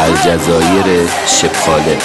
الجزایر شبخاله.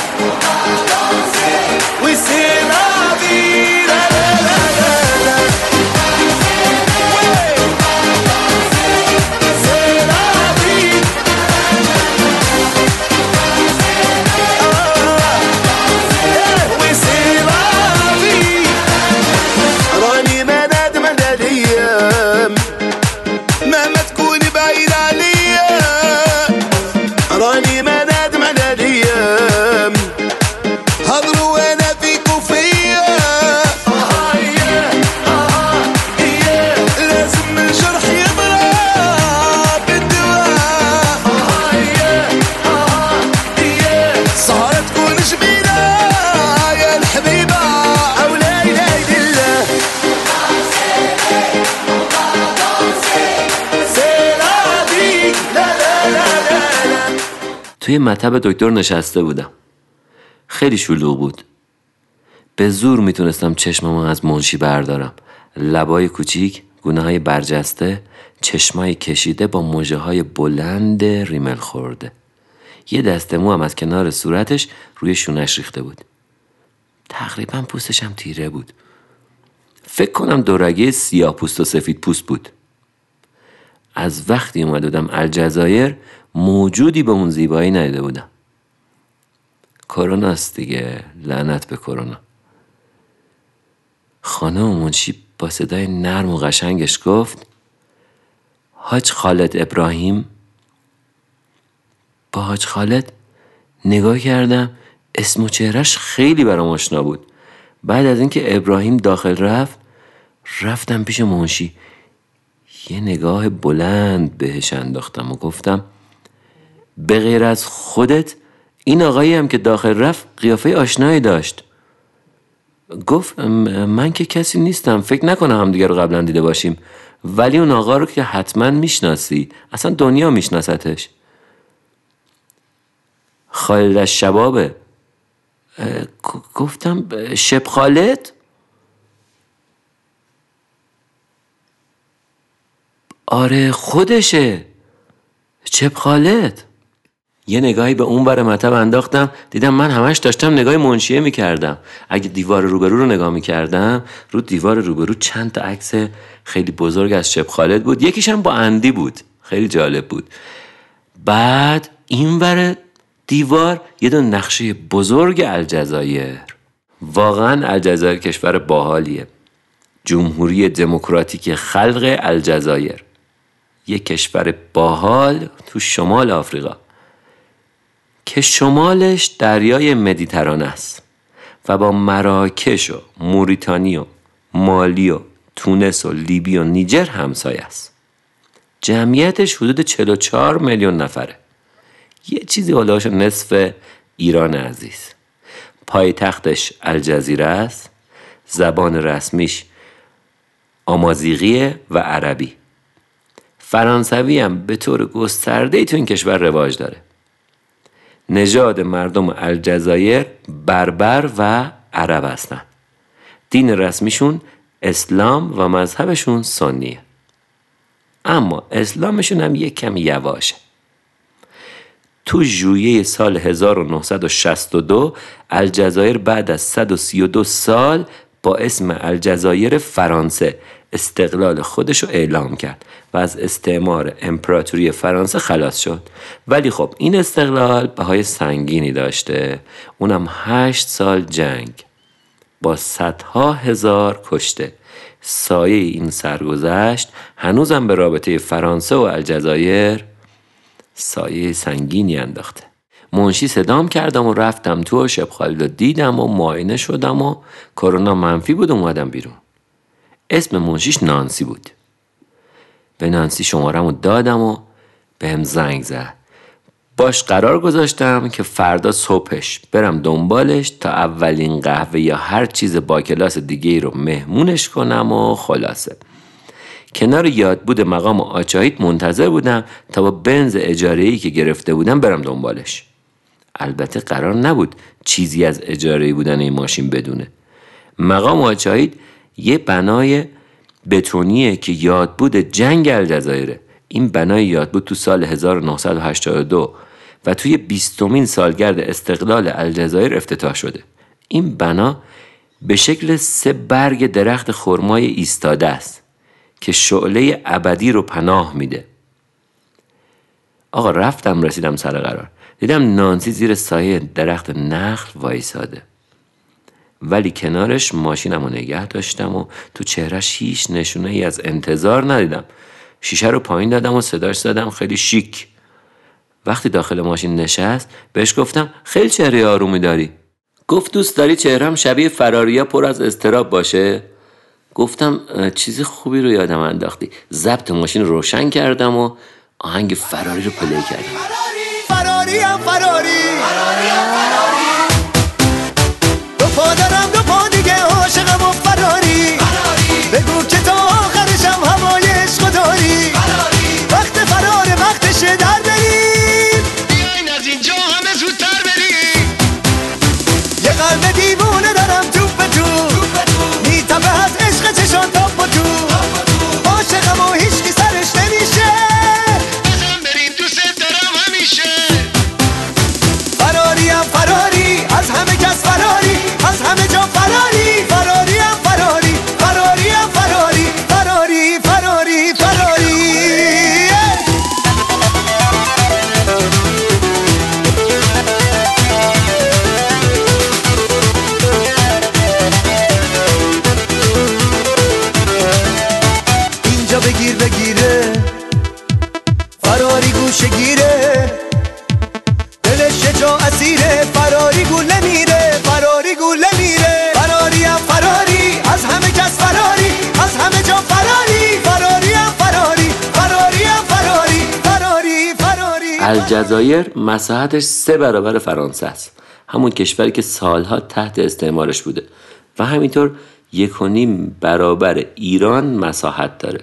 توی مطب دکتر نشسته بودم. خیلی شلوغ بود. به زور می‌تونستم چشممو از منشی بردارم. لبای کوچیک گونه های برجسته چشمای کشیده با موجه های بلند ریمل خورده. یه دسته مو هم از کنار صورتش روی شونش ریخته بود. تقریبا پوستش هم تیره بود. فکر کنم دورگه سیاه پوست و سفید پوست بود. از وقتی اومده بودم الجزایر موجودی به اون زیبایی ندیده بودم. کروناست دیگه. لعنت به کرونا. خانم منشی با صدای نرم و قشنگش گفت حاج خالد ابراهیم. با حاج خالد نگاه کردم اسم و چهرش خیلی برام آشنا بود. بعد از اینکه ابراهیم داخل رفت رفتم پیش منشی. یه نگاه بلند بهش انداختم و گفتم به غیر از خودت این آقایی هم که داخل رفت قیافه آشنایی داشت. گفت "م- من که کسی نیستم فکر نکنم هم دیگه رو قبلا دیده باشیم. ولی اون آقا رو که حتما می‌شناسی اصلا دنیا میشناستش. خالد از شبابه. گفتم شب خالد؟ آره خودشه. چپ خالد؟ یه نگاهی به اون بر مطب انداختم دیدم من همش داشتم نگاه منشیه می‌کردم. اگه دیوار روبرو رو نگاه می‌کردم رو دیوار روبرو چند تا عکس خیلی بزرگ از شپ خالد بود. یکیش هم با اندی بود. خیلی جالب بود. بعد این ور دیوار یه دون نقشه بزرگ الجزایر. واقعا الجزایر کشور باحالیه. جمهوری دموکراتیک خلق الجزایر. یک کشور باحال تو شمال آفریقا. که شمالش دریای مدیترانه است و با مراکش و موریتانی و مالی و تونس و لیبی و نیجر همسایه است. جمعیتش حدود 44 میلیون نفره. یه چیزی هلوش نصف ایران عزیز. پایتختش الجزیره است. زبان رسمیش آمازیغیه و عربی. فرانسوی هم به طور گسترده تو این کشور رواج داره. نژاد مردم الجزایر بربر و عرب هستن. دین رسمیشون اسلام و مذهبشون سنیه. اما اسلامشون هم یک کمی یواشه. تو ژوئیه سال 1962 الجزایر بعد از 132 سال با اسم الجزایر فرانسه استقلال خودش رو اعلام کرد و از استعمار امپراتوری فرانسه خلاص شد. ولی خب این استقلال بهای سنگینی داشته. اونم هشت سال جنگ. با صدها هزار کشته. سایه این سرگذشت هنوزم به رابطه فرانسه و الجزایر سایه سنگینی انداخته. منشی صدام کردم و رفتم تو و شب خالد رو دیدم و معاینه شدم و کرونا منفی بود اومدم بیرون. اسم منشیش نانسی بود. به نانسی شمارم رو دادم و به هم زنگ زد. باش قرار گذاشتم که فردا صبحش برم دنبالش تا اولین قهوه یا هر چیز با کلاس دیگه رو مهمونش کنم و خلاصه. کنار یادبود مقام آچاهیت منتظر بودم تا با بنز اجاره‌ای که گرفته بودم برم دنبالش. البته قرار نبود چیزی از اجاره بودن این ماشین بدونه. مقام آچاهیت یه بنای بتونیه که یادبود جنگ الجزایره این بنای یادبود تو سال 1982 و توی بیستمین سالگرد استقلال الجزایر افتتاح شده. این بنا به شکل سه برگ درخت خرمای ایستاده است که شعله ابدی رو پناه میده. آقا رفتم رسیدم سر قرار. دیدم نانسی زیر سایه درخت نخل وایساده. ولی کنارش ماشینم رو نگه داشتم و تو چهرش هیچ نشونه ای از انتظار ندیدم. شیشه رو پایین دادم و صداش زدم خیلی شیک. وقتی داخل ماشین نشست بهش گفتم خیلی چهره آرومی داری. گفت دوست داری چهرم شبیه فراریا پر از استراب باشه؟ گفتم چیز خوبی رو یادم انداختی. ضبط ماشین روشن کردم و آهنگ فراری رو پلی کردم. فراری هم فراری. دو الجزایر مساحتش سه برابر فرانسه است. همون کشوری که سالها تحت استعمارش بوده و همینطور یک و نیم برابر ایران مساحت داره.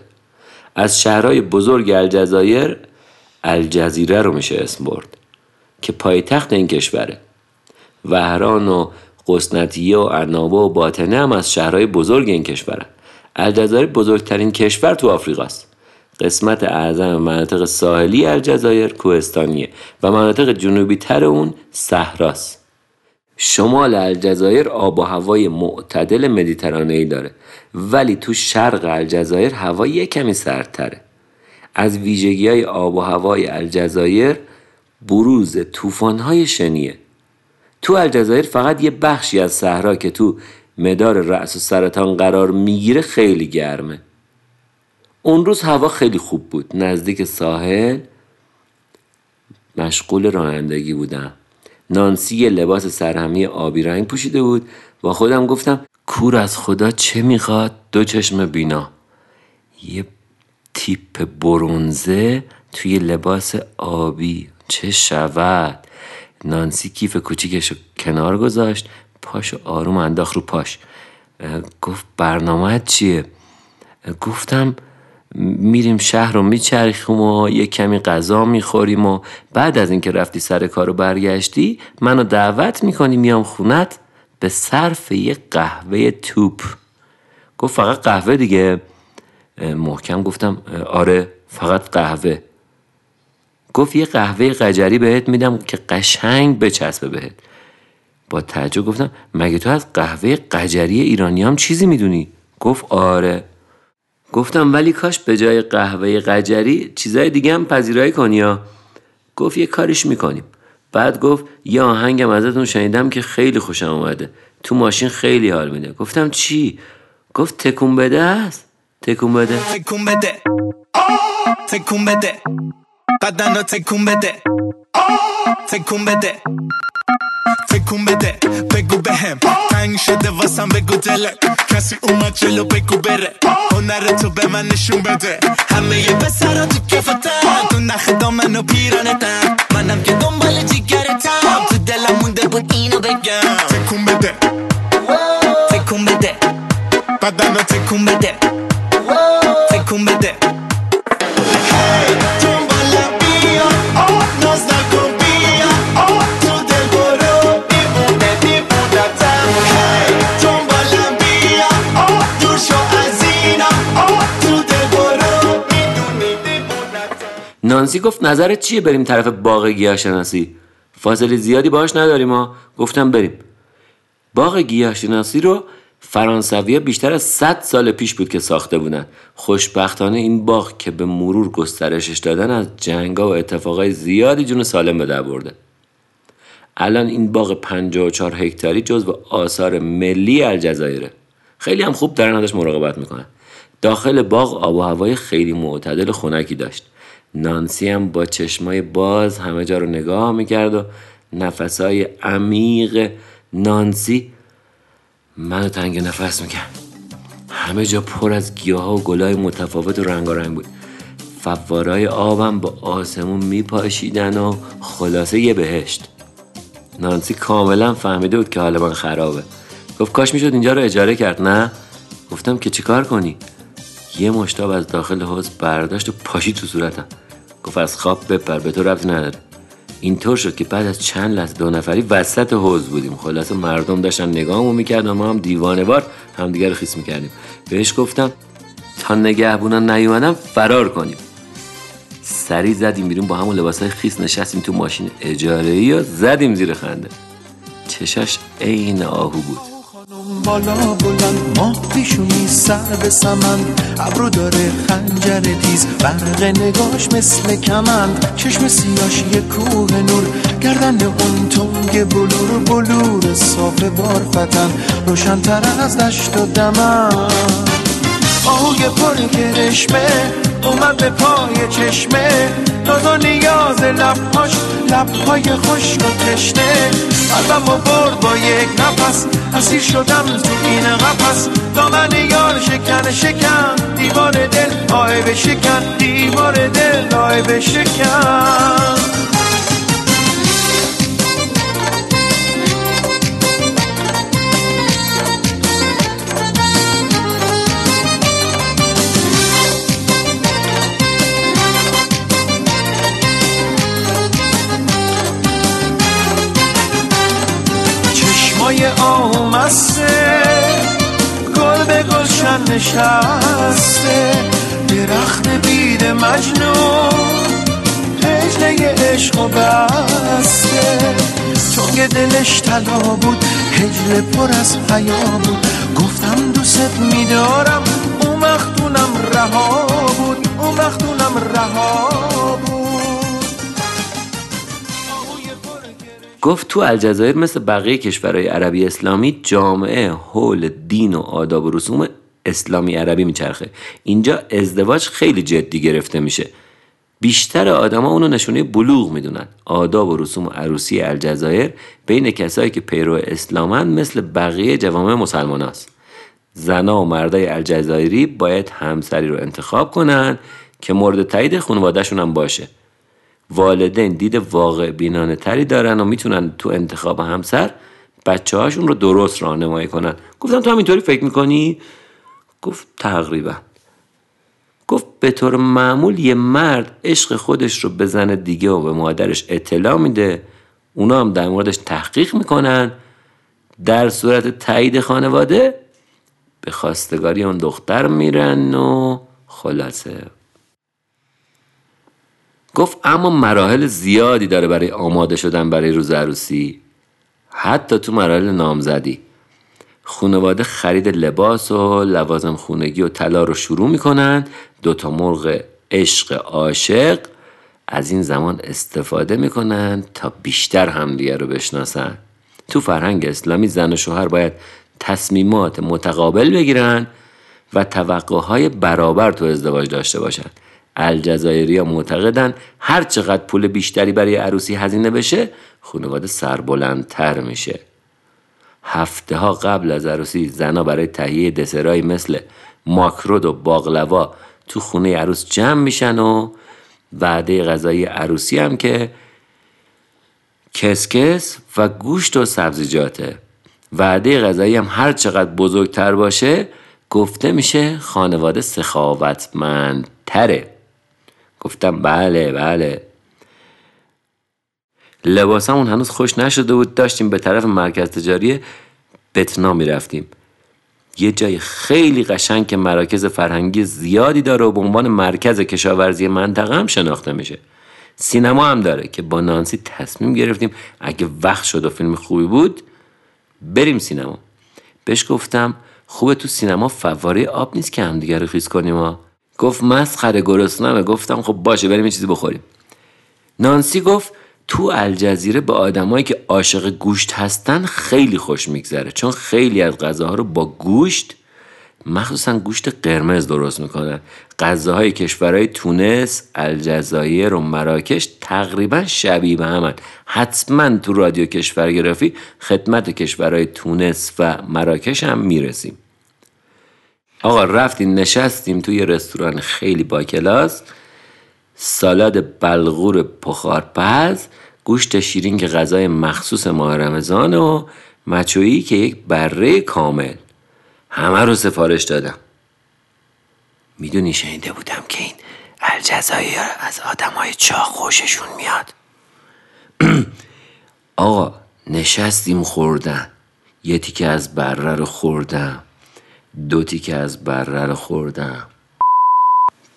از شهرهای بزرگ الجزایر الجزیره رو میشه اسم برد که پایتخت این کشوره. وهران و قسنطیه و ارناوا و باطنه هم از شهرهای بزرگ این کشورن. الجزایر بزرگترین کشور تو آفریقاست. قسمت اعظم مناطق ساحلی الجزایر کوهستانیه و مناطق جنوبی تر اون صحراست. شمال الجزایر آب و هوای معتدل مدیترانه‌ای داره ولی تو شرق الجزایر هوا یه کمی سردتره. از ویژگی های آب و هوای الجزایر بروز طوفان‌های شنیه. تو الجزایر فقط یه بخشی از صحرا که تو مدار رأس و سرطان قرار می‌گیره خیلی گرمه. اون روز هوا خیلی خوب بود. نزدیک ساحل مشغول رانندگی بودم. نانسی یه لباس سرهمی آبی رنگ پوشیده بود. با خودم گفتم کور از خدا چه می‌خواد؟ دو چشم بینا. یه تیپ برونزه توی لباس آبی. چه شود؟ نانسی کیف کوچیکش رو کنار گذاشت. پاشو آروم انداخت رو پاش. گفت برنامه چیه؟ گفتم میریم شهر رو میچرخیم و یه کمی غذا می‌خوریم و بعد از اینکه رفتی سر کار و برگشتی منو دعوت می‌کنی میام خونت به صرف یه قهوه توپ. گفت فقط قهوه دیگه. محکم گفتم آره فقط قهوه. گفت یه قهوه قجری بهت میدم که قشنگ بچسبه بهت. با تعجب گفتم مگه تو از قهوه قجری ایرانی هم چیزی می‌دونی؟ گفت آره. گفتم ولی کاش به جای قهوه قجری چیزای دیگه هم پذیرایی کنی یا گفت یه کاریش می‌کنیم. بعد گفت یه آهنگم ازتون شنیدم که خیلی خوشم اومده. تو ماشین خیلی حال میده. گفتم چی؟ گفت تکون بده است تکون بده. تکون بده. تکون بده. بدن رو تکون بده. تکون بده. تکون بده بگو بهم تنگ شده واسم بگو دلت. کسی اومد جلو بگو بره. هنر تو به من نشون بده. همه یه پسرا تو کفتن تو نخ دامن و پیرانتن منم که دنبال جیگرتم. تو دلم مونده بود اینو بگم. تکون بده. تکون بده. بدن رو تکون بده. تکون بده. نانسی گفت نظرت چیه بریم طرف باغ گیاه شناسی فاصله زیادی باش نداریم ما گفتم بریم. باغ گیاه شناسی رو فرانسوی بیشتر از 100 سال پیش بود که ساخته بودن. خوشبختانه این باغ که به مرور گسترشش دادن از جنگا و اتفاقای زیادی جون سالم به در برده. الان این باغ 54 هکتاری جزو آثار ملی الجزایره. خیلی هم خوب دارن ازش مراقبت می‌کنن. داخل باغ آب و هوای خیلی معتدل خنکی داشت. نانسی هم با چشمای باز همه جا رو نگاه می‌کرد و نفسای عمیق نانسی منو تنگ نفس می‌کرد. همه جا پر از گیاه و گلای متفاوت و رنگارنگ بود. فوارای آبم با آسمون میپاشیدن و خلاصه یه بهشت. نانسی کاملا فهمیده بود که حال من خرابه. گفت کاش می‌شد اینجا رو اجاره کرد نه؟ گفتم که چیکار کنی؟ یه مشتاب از داخل حوز برداشت و پاشی تو صورتم. گفت از خواب بپر به تو ربطی نداره. اینطور شد که بعد از چند لحظه دو نفری وسط حوز بودیم. خلاصه مردم داشتن نگاهمو می‌کردن ما هم دیوانه همدیگه رو خیس می‌کردیم. بهش گفتم تا نگهبونان نیومدن فرار کنیم. سری زدیم بیرون با همون لباسای خیس نشستیم تو ماشین اجاره ای و زدیم زیر خنده. چشاش عین آهو بود. بالا بلند. ماه پیشونی سر به سمن. ابرو داره خنجر تیز. برق نگاش مثل کمند. چشم سیاش یه کوه نور. گردن اون تنگ بلور بلور صاف بارفتن روشنتر از دشت و دمن. آهوی پر کرشمه اومد به پای چشمه. دادا نیاز لبهاش لبهای خوش و تشنه. قلبم و برد با یک نفس اسیر شدم تو این قفس. دامن یار شکن شکن. دیوار دل آی به شکن. دیوار دل آی به آمسته گل به گلشن نشسته درخت بید مجنون هجله عشق و بسته. چون دلش طلا بود هجله پر از حیا بود. گفتم دوست میدارم اون مختونم رها بود اون مختونم رها بود. گفت تو الجزایر مثل بقیه کشورهای عربی اسلامی جامعه حول دین و آداب و رسوم اسلامی عربی میچرخه. اینجا ازدواج خیلی جدی گرفته میشه. بیشتر آدما اونو نشونه بلوغ می‌دونن. آداب و رسوم عروسی الجزایر بین کسایی که پیرو اسلامن مثل بقیه جوامع مسلمان هست. زنا و مردای الجزایری باید همسری رو انتخاب کنن که مورد تایید خانوادهشون هم باشه. والدین دید واقع بینانه تری دارن و می‌تونن تو انتخاب همسر بچه هاشون رو درست راهنمایی کنن. گفتم تو هم اینطوری فکر می‌کنی؟ گفت تقریبا. گفت به طور معمول یه مرد عشق خودش رو به زن دیگه و به مادرش اطلاع میده. اونا هم در موردش تحقیق می‌کنن. در صورت تایید خانواده به خواستگاری اون دختر میرن و خلاصه. گفت اما مراحل زیادی داره برای آماده شدن برای روز عروسی. حتی تو مراحل نامزدی. خانواده خرید لباس و لوازم خونگی و طلا رو شروع می‌کنن. دوتا مرغ عشق عاشق از این زمان استفاده می‌کنن تا بیشتر همدیگه رو بشناسن. تو فرهنگ اسلامی زن و شوهر باید تصمیمات متقابل بگیرن و توقعهای برابر تو ازدواج داشته باشن. الجزایری ها معتقدن هر چقدر پول بیشتری برای عروسی هزینه بشه خانواده سربلندتر میشه. هفته ها قبل از عروسی زنا برای تهیه دسرایی مثل ماکرود و باقلوا تو خونه عروس جمع میشن و وعده غذایی عروسی هم که کسکس و گوشت و سبزیجاته. وعده غذایی هم هر چقدر بزرگتر باشه گفته میشه خانواده سخاوتمندتره. گفتم بله بله. لباسمون هنوز خوش نشده بود داشتیم به طرف مرکز تجاری بتنا می‌رفتیم. یه جای خیلی قشنگ که مراکز فرهنگی زیادی داره و به عنوان مرکز کشاورزی منطقه هم شناخته میشه. سینما هم داره که با نانسی تصمیم گرفتیم اگه وقت شد و فیلم خوبی بود بریم سینما. بهش گفتم خوبه تو سینما فواره آب نیست که همدیگه رو خیز کنیم ها. گفت مسخره گرسنمه گفتم خب باشه بریم یه چیزی بخوریم. نانسی گفت تو الجزیره به آدمایی که عاشق گوشت هستن خیلی خوش میگذره. چون خیلی از غذاها رو با گوشت مخصوصا گوشت قرمز درست می‌کنن. غذاهای کشورهای تونس، الجزایر و مراکش تقریبا شبیه به همن. حتما تو رادیو کشورگرافی خدمت کشورهای تونس و مراکش هم می‌رسیم. آقا رفتیم نشستیم توی رستوران خیلی با کلاس. سالاد بلغور پخارپز گوشت شیرین که غذای مخصوص ماه رمضان و مچویی که یک بره کامل. همه رو سفارش دادم. می‌دونی شنیده بودم که این الجزایر از آدم های چاق خوششون میاد. آقا نشستیم خوردن. یه تیکه از بره رو خوردم. دو تیکه از بره رو خوردم.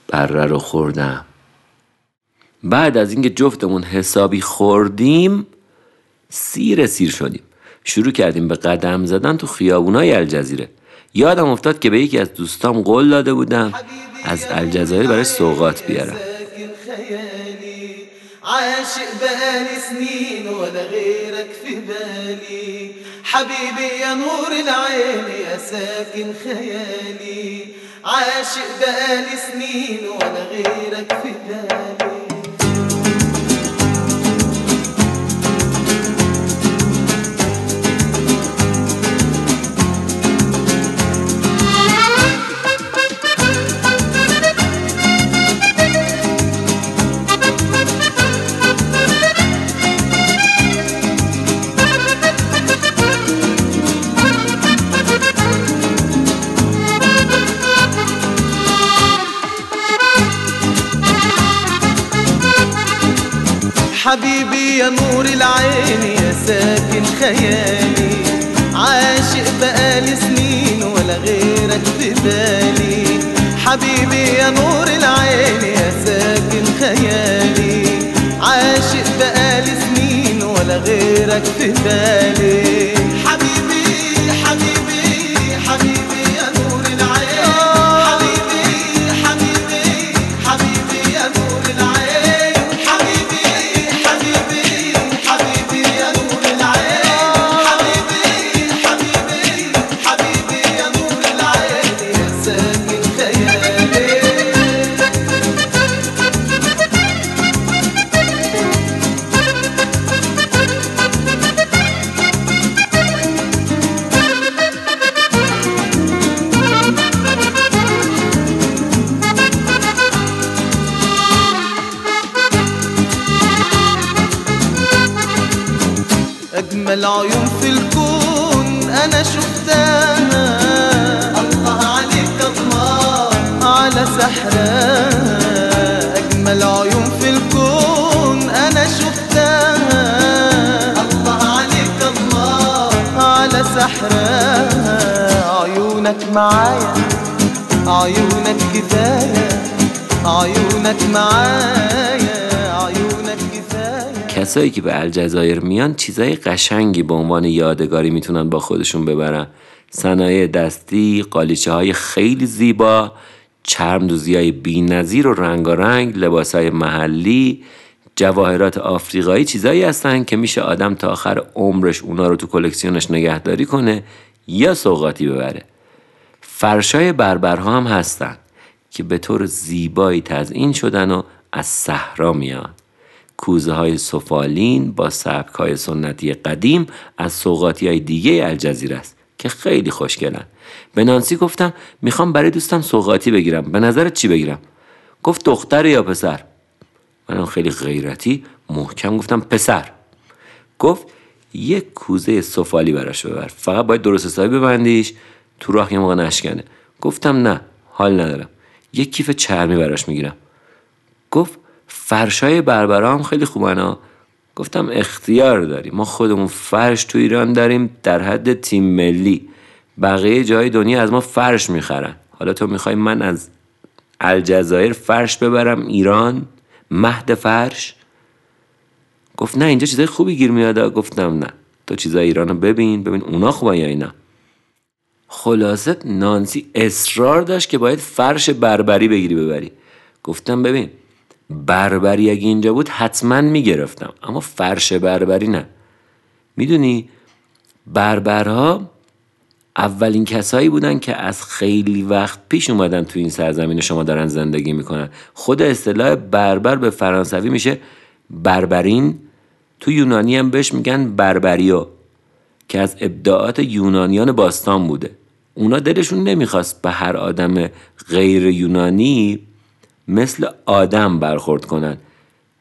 بره رو خوردم. بعد از اینکه جفتمون حسابی خوردیم سیر سیر شدیم. شروع کردیم به قدم زدن تو خیابونای الجزیره. یادم افتاد که به یکی از دوستام قول داده بودم از الجزایر برای سوقات بیارم. عاشق بقالي سنين ولا غيرك في بالي حبيبي يا نور العين يا ساكن خيالي. عاشق بقالي سنين ولا غيرك في بالي. حبيبي يا نور العين يا ساكن خيالي. عاشق بقالي سنين ولا غيرك في بالي. حبيبي يا نور العين يا ساكن خيالي. عاشق بقالي سنين ولا غيرك في بالي. معايا عيونك كفاية عيونك معايا کسایی که به الجزایر میان چیزای قشنگی به عنوان یادگاری می‌تونن با خودشون ببرن. صنایع دستی قالیچه های خیلی زیبا چرم دوزی های بی نظیر و رنگارنگ لباس های محلی جواهرات آفریقایی چیزایی هستن که میشه آدم تا آخر عمرش اونا رو تو کلکسیونش نگهداری کنه یا سوقاتی ببره. فرشای بربرها هم هستن که به طور زیبایی تزئین شدن و از صحرا میان. کوزه های سفالین با سبک های سنتی قدیم از سوقاتی های دیگه الجزیره است که خیلی خوشگلن. به نانسی گفتم می‌خوام برای دوستم سوقاتی بگیرم. به نظرت چی بگیرم؟ گفت دختر یا پسر؟ منم خیلی غیرتی محکم گفتم پسر. گفت یک کوزه سفالی براش ببر. فقط باید درست حسابی ببندیش. تو راه یه موقع نشکنه گفتم نه حال ندارم. یک کیف چرمی براش می‌گیرم. گفت فرشای بربرا هم خیلی خوبن ها. گفتم اختیار داری. ما خودمون فرش تو ایران داریم در حد تیم ملی. بقیه جای دنیا از ما فرش می‌خرن. حالا تو می‌خوای من از الجزایر فرش ببرم ایران؟ مهد فرش؟ گفت نه اینجا چیزای خوبی گیر میاد گفتم نه. تو چیزای ایران رو ببین ببین اونا خوبن یا اینا. خلاصه نانسی اصرار داشت که باید فرش بربری بگیری ببری. گفتم ببین بربری اگه اینجا بود حتما می‌گرفتم اما فرش بربری نه. می‌دونی بربرها اولین کسایی بودن که از خیلی وقت پیش اومدن تو این سرزمین شما دارن زندگی می‌کنن. خود اصطلاح بربر به فرانسوی میشه بربرین. تو یونانی هم بهش میگن بربریو. که از ابداعات یونانیان باستان بوده. اونا دلشون نمی‌خواست به هر آدم غیر یونانی مثل آدم برخورد کنن.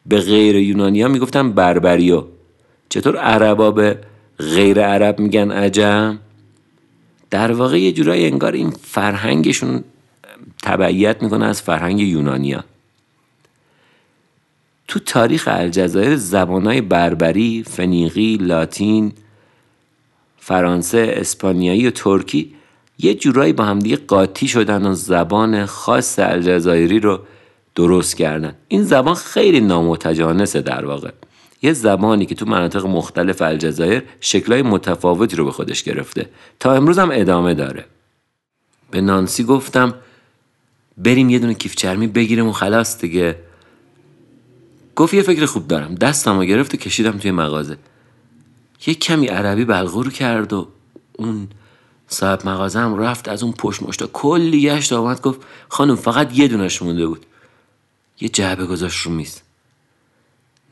به غیر یونانی ها می‌گفتن بربریو چطور عربا به غیر عرب میگن عجم؟ در واقع یه جورایی انگار این فرهنگشون تبعیت می‌کنه از فرهنگ یونانیا تو تاریخ الجزایر زبانهای بربری، فنیقی، لاتین، فرانسه، اسپانیایی و ترکی یه جورایی با همدیگه قاطی شدن و زبان خاص الجزایری رو درست کردن. این زبان خیلی نامتجانسه در واقع. یه زبانی که تو مناطق مختلف الجزایر شکلهای متفاوتی رو به خودش گرفته. تا امروز هم ادامه داره. به نانسی گفتم بریم یه دونه کیف چرمی و خلاص دیگه. گفت یه فکر خوب دارم. دستم رو گرفت و کشیدم توی مغازه. یه کمی عربی بلغور کرد و اون صاحب مغازه هم رفت از اون پشت مشتا کلی گشت آمد گفت خانم فقط یه دونش مونده بود. یه جعبه گذاشت رو میز.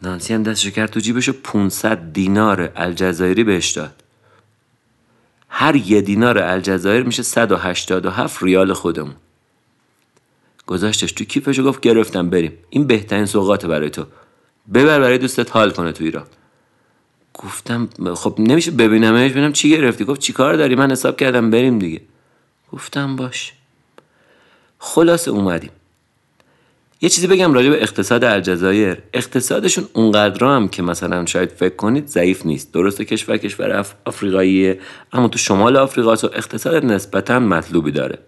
نانسی هم دستشو کرد تو جیبش و 500 دینار الجزایری بهش داد. هر یه دینار الجزایر میشه 187 ریال خودمون. گذاشتش تو کیفش و گفت گرفتم بریم. این بهترین سوقات برای تو. ببر برای دوستت حال کنه تو ایران. گفتم خب نمیشه ببینمش ببینم چی گرفتی. گفت چیکار داری؟ من حساب کردم بریم دیگه. گفتم باش. خلاص اومدیم. یه چیزی بگم راجع به اقتصاد الجزایر. اقتصادشون اونقدر هم که مثلا شاید فکر کنید ضعیف نیست. درسته کشور کشور اف... آفریقاییه اما تو شمال آفریقا تو اقتصاد نسبتا مطلوبی داره.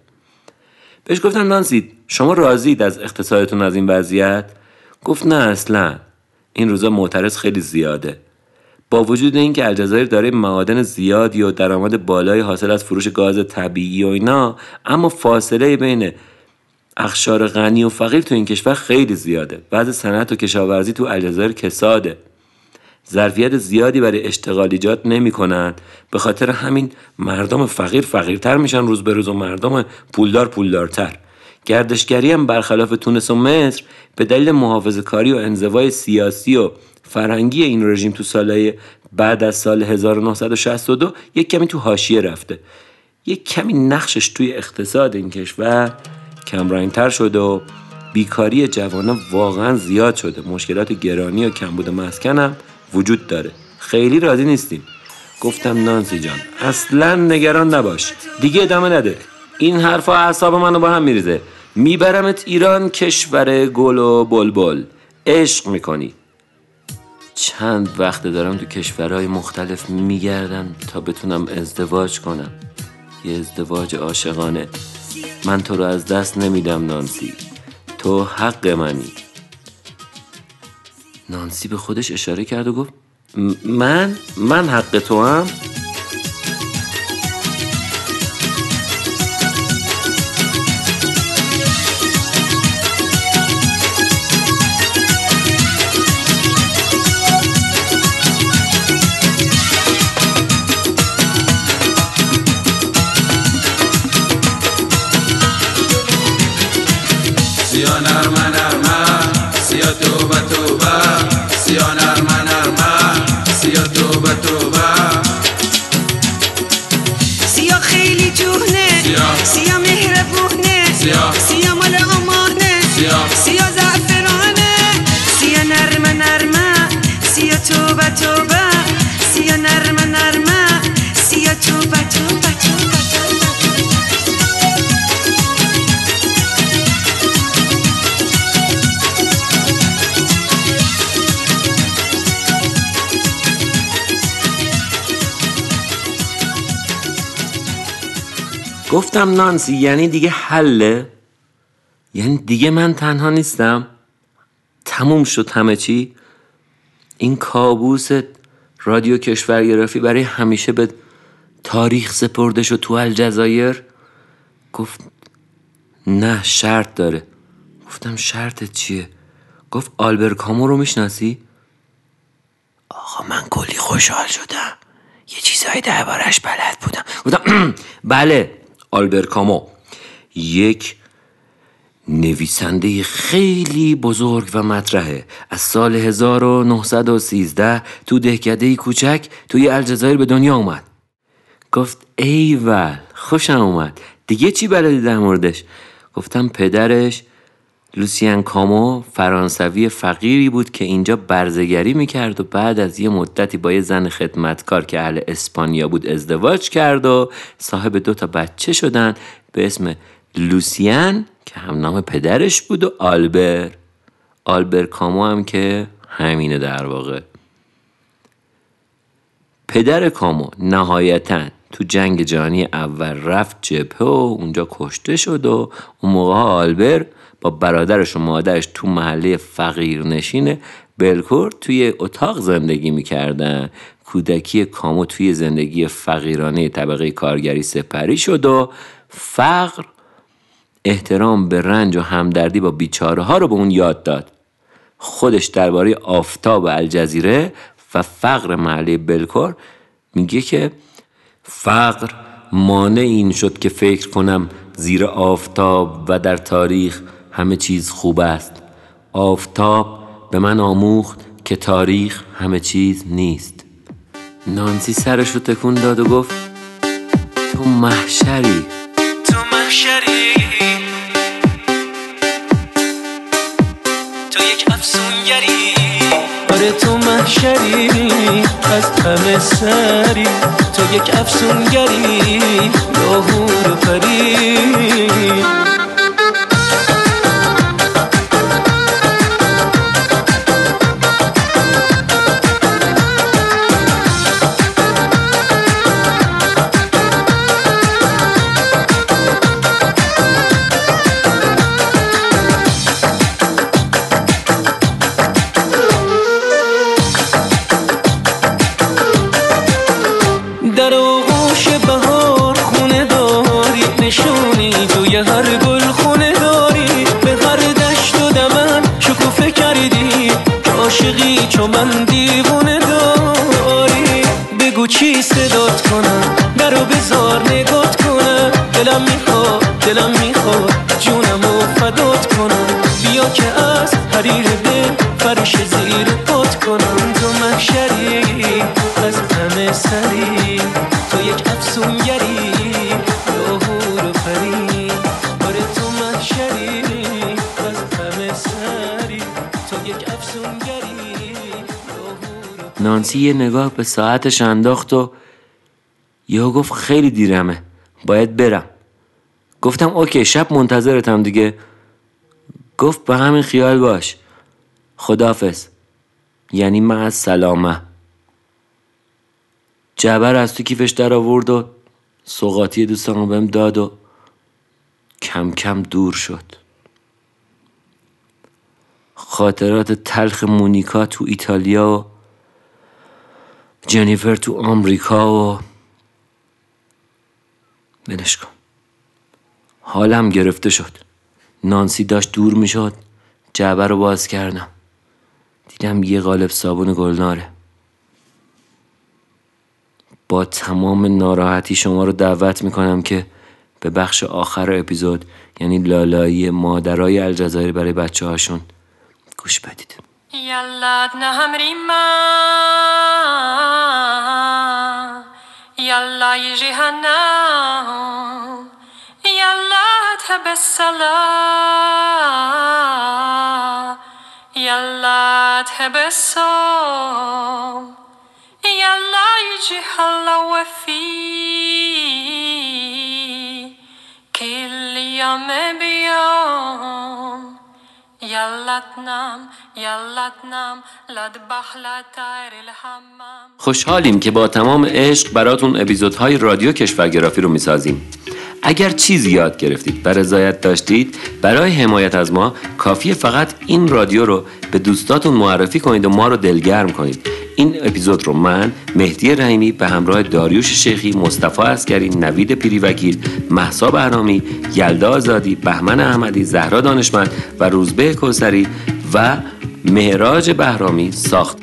بهش گفتم نانسی شما راضید از اقتصادتون از این وضعیت؟ گفت نه اصلا. این روزا معترض خیلی زیاده. با وجود اینکه الجزایر داره معادن زیادی و درآمد بالای حاصل از فروش گاز طبیعی و اینا اما فاصله بین اخشار غنی و فقیر تو این کشور خیلی زیاده. بعض صنعت و کشاورزی تو الجزایر کساده. ظرفیت زیادی برای اشتغال ایجاد نمی‌کنن. به خاطر همین مردم فقیر فقیرتر میشن روز به روز و مردم پولدار پولدارتر. گردشگری هم برخلاف تونس و مصر به دلیل محافظه کاری و انزوای سیاسی و فرهنگی این رژیم تو سالهای بعد از سال 1962 یک کمی تو حاشیه رفته. یک کمی نقشش توی اقتصاد این کشور کمرنگتر شده و بیکاری جوانان واقعا زیاد شده. مشکلات گرانی و کمبود مسکن هم وجود داره. خیلی راضی نیستیم. گفتم نانسی جان اصلا نگران نباش. دیگه ادامه نده. این حرفا اعصاب منو با هم میریزه. میبرمت ایران کشور گل و بلبل. عشق می‌کنی. چند وقت دارم تو کشورهای مختلف میگردم تا بتونم ازدواج کنم. یه ازدواج عاشقانه. من تو رو از دست نمیدم نانسی. تو حق منی. نانسی به خودش اشاره کرد و گفت من؟ من حق تو هم گفتم نانسی یعنی دیگه حله؟ یعنی دیگه من تنها نیستم؟ تموم شد همه چی؟ این کابوس رادیو کشورگرافی برای همیشه به تاریخ سپرده شد تو الجزایر؟ گفت نه شرط داره. گفتم شرطت چیه؟ گفت آلبر کامو رو می‌شناسی؟ آقا من کلی خوشحال شدم. یه چیزایی دربارش بلد بودم. گفتم بله آلبر کامو. یک نویسنده خیلی بزرگ و مطرحه. از سال 1913 تو دهکده کوچک توی الجزایر به دنیا اومد. گفت ایول خوشم اومد. دیگه چی بلدی در موردش؟ گفتم پدرش لوسیان کامو فرانسوی فقیری بود که اینجا برزگری می‌کرد و بعد از یه مدتی با یه زن خدمتکار که اهل اسپانیا بود ازدواج کرد و صاحب دو تا بچه شدن به اسم لوسیان که هم نام پدرش بود و آلبر. آلبر کامو هم که همینه در واقع. پدر کامو نهایتا تو جنگ جهانی اول رفت جبهه و اونجا کشته شد و اون موقع آلبر با برادرش و مادرش تو محله فقیر نشین بلکور توی اتاق زندگی می‌کردن. کودکی کامو توی زندگی فقیرانه طبقه کارگری سپری شد و فقر احترام به رنج و همدردی با بیچاره ها رو به اون یاد داد. خودش درباره آفتاب الجزیره و فقر محله بلکور میگه که فقر مانع این شد که فکر کنم زیر آفتاب و در تاریخ همه چیز خوب است. آفتاب به من آموخت که تاریخ همه چیز نیست. نانسی سرش رو تکون داد و گفت تو محشری. تو محشری. تو یک افسونگری. آره تو محشری. از همه سری. تو یک افسونگری. یا هور و پری. نشونی توی هر گل خونه داری. به هر دشت و دمن شکوفه کردی. که عاشقی چو من دیوونه داری. بگو چی صدات کنم درو بزار نگات کنم. دلم می‌خواد دلم می‌خواد جونمو فدات کنم. بیا که از حریر دل فرش زیر پات کنم. تو محشری از همه سری. تو یک افسونگری. نانسی یه نگاه به ساعتش انداخت و یهو گفت خیلی دیرمه باید برم. گفتم اوکی شب منتظرتم دیگه. گفت به همین خیال باش. خدافز یعنی من از سلامه. جبر از تو کیفش در آورد و سوقاتی دوستان رو بهم داد و کم کم دور شد. خاطرات تلخ مونیکا تو ایتالیا و جنیفر تو آمریکا و ولش کن. حالم گرفته شد. نانسی داشت دور می‌شد. جعبه رو باز کردم. دیدم یه قالب صابون گلناره. با تمام ناراحتی شما رو دعوت می‌کنم که به بخش آخر اپیزود یعنی لالایی مادرای الجزایر برای بچه هاشون گوش بدید. يلا نهم ريما يلا يجي هناهم يلا تهب الصلاة يلا تهب الصوم يلا يجي هلا وفي كل يوم بيوم خوشحالیم که با تمام عشق براتون اپیزودهای رادیو کشورگرافی رو می‌سازیم. اگر چیزی یاد گرفتید و رضایت داشتید برای حمایت از ما کافیه فقط این رادیو رو به دوستاتون معرفی کنید و ما رو دلگرم کنید. این اپیزود رو من مهدی رحیمی به همراه داریوش شیخی مصطفی اسکری نوید پیریوکیل محسا بهرامی یلدا آزادی بهمن احمدی زهرا دانشمند و روزبه کوسری و مهراج بهرامی ساخت.